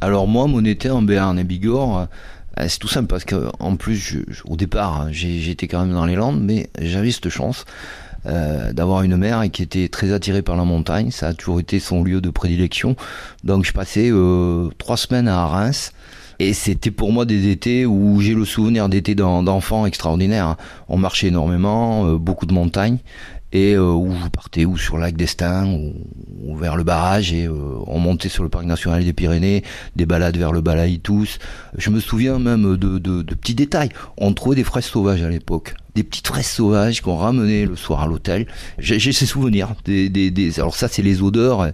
Alors moi, mon été en Béarn et Bigorre, euh, c'est tout simple parce que en plus, je- au départ, hein, j'étais quand même dans les Landes, mais j'avais cette chance euh, d'avoir une mère qui était très attirée par la montagne. Ça a toujours été son lieu de prédilection. Donc je passais euh, trois semaines à Reims. Et c'était pour moi des étés où j'ai le souvenir d'été d'en- d'enfant extraordinaire. On marchait énormément, beaucoup de montagnes, et euh, où je partais ou sur le lac d'Estaing ou, ou vers le barrage, et euh, on montait sur le parc national des Pyrénées, des balades vers le Balaïtous. Je me souviens même de, de- de petits détails. On trouvait des fraises sauvages à l'époque. Des petites fraises sauvages qu'on ramenait le soir à l'hôtel. J'ai ces souvenirs. Des, des, des- alors ça, c'est les odeurs,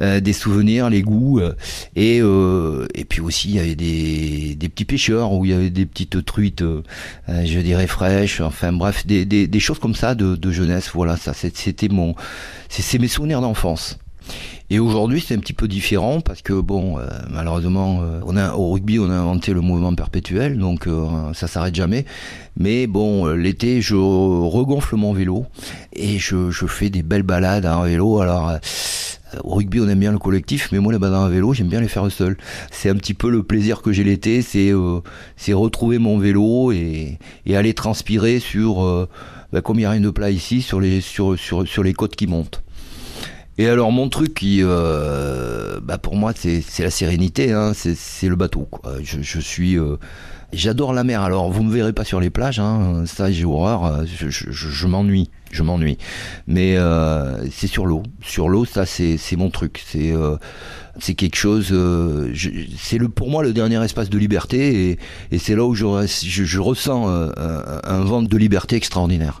euh, des souvenirs, les goûts. euh, et, euh, et puis aussi, il y avait des, des petits pêcheurs où il y avait des petites truites, euh, euh, je dirais fraîches. Enfin bref, des, des, des choses comme ça de, de jeunesse. Voilà, ça c'est- c'était mon, c'est mes souvenirs d'enfance. Et aujourd'hui, c'est un petit peu différent parce que bon, euh, malheureusement, euh, au rugby, on a inventé le mouvement perpétuel, donc euh, ça s'arrête jamais. Mais bon, euh, l'été, je regonfle mon vélo et je, je fais des belles balades en vélo. Alors au rugby, on aime bien le collectif, mais moi, les balades en vélo, j'aime bien les faire seul. C'est un petit peu le plaisir que j'ai l'été, c'est retrouver mon vélo et, et aller transpirer sur, bah, comme il n'y a rien de plat ici, sur les sur sur sur les côtes qui montent. Et alors mon truc qui, euh, bah pour moi c'est la sérénité, hein, c'est le bateau. Quoi. Je, je suis, euh, j'adore la mer. Alors vous me verrez pas sur les plages, hein, ça j'ai horreur. Je, m'ennuie, je m'ennuie. Mais euh, c'est sur l'eau, sur l'eau ça c'est mon truc. C'est euh, c'est quelque chose. euh, c'est le pour moi le dernier espace de liberté et, et c'est là où je, je, je ressens euh, un, un vent de liberté extraordinaire.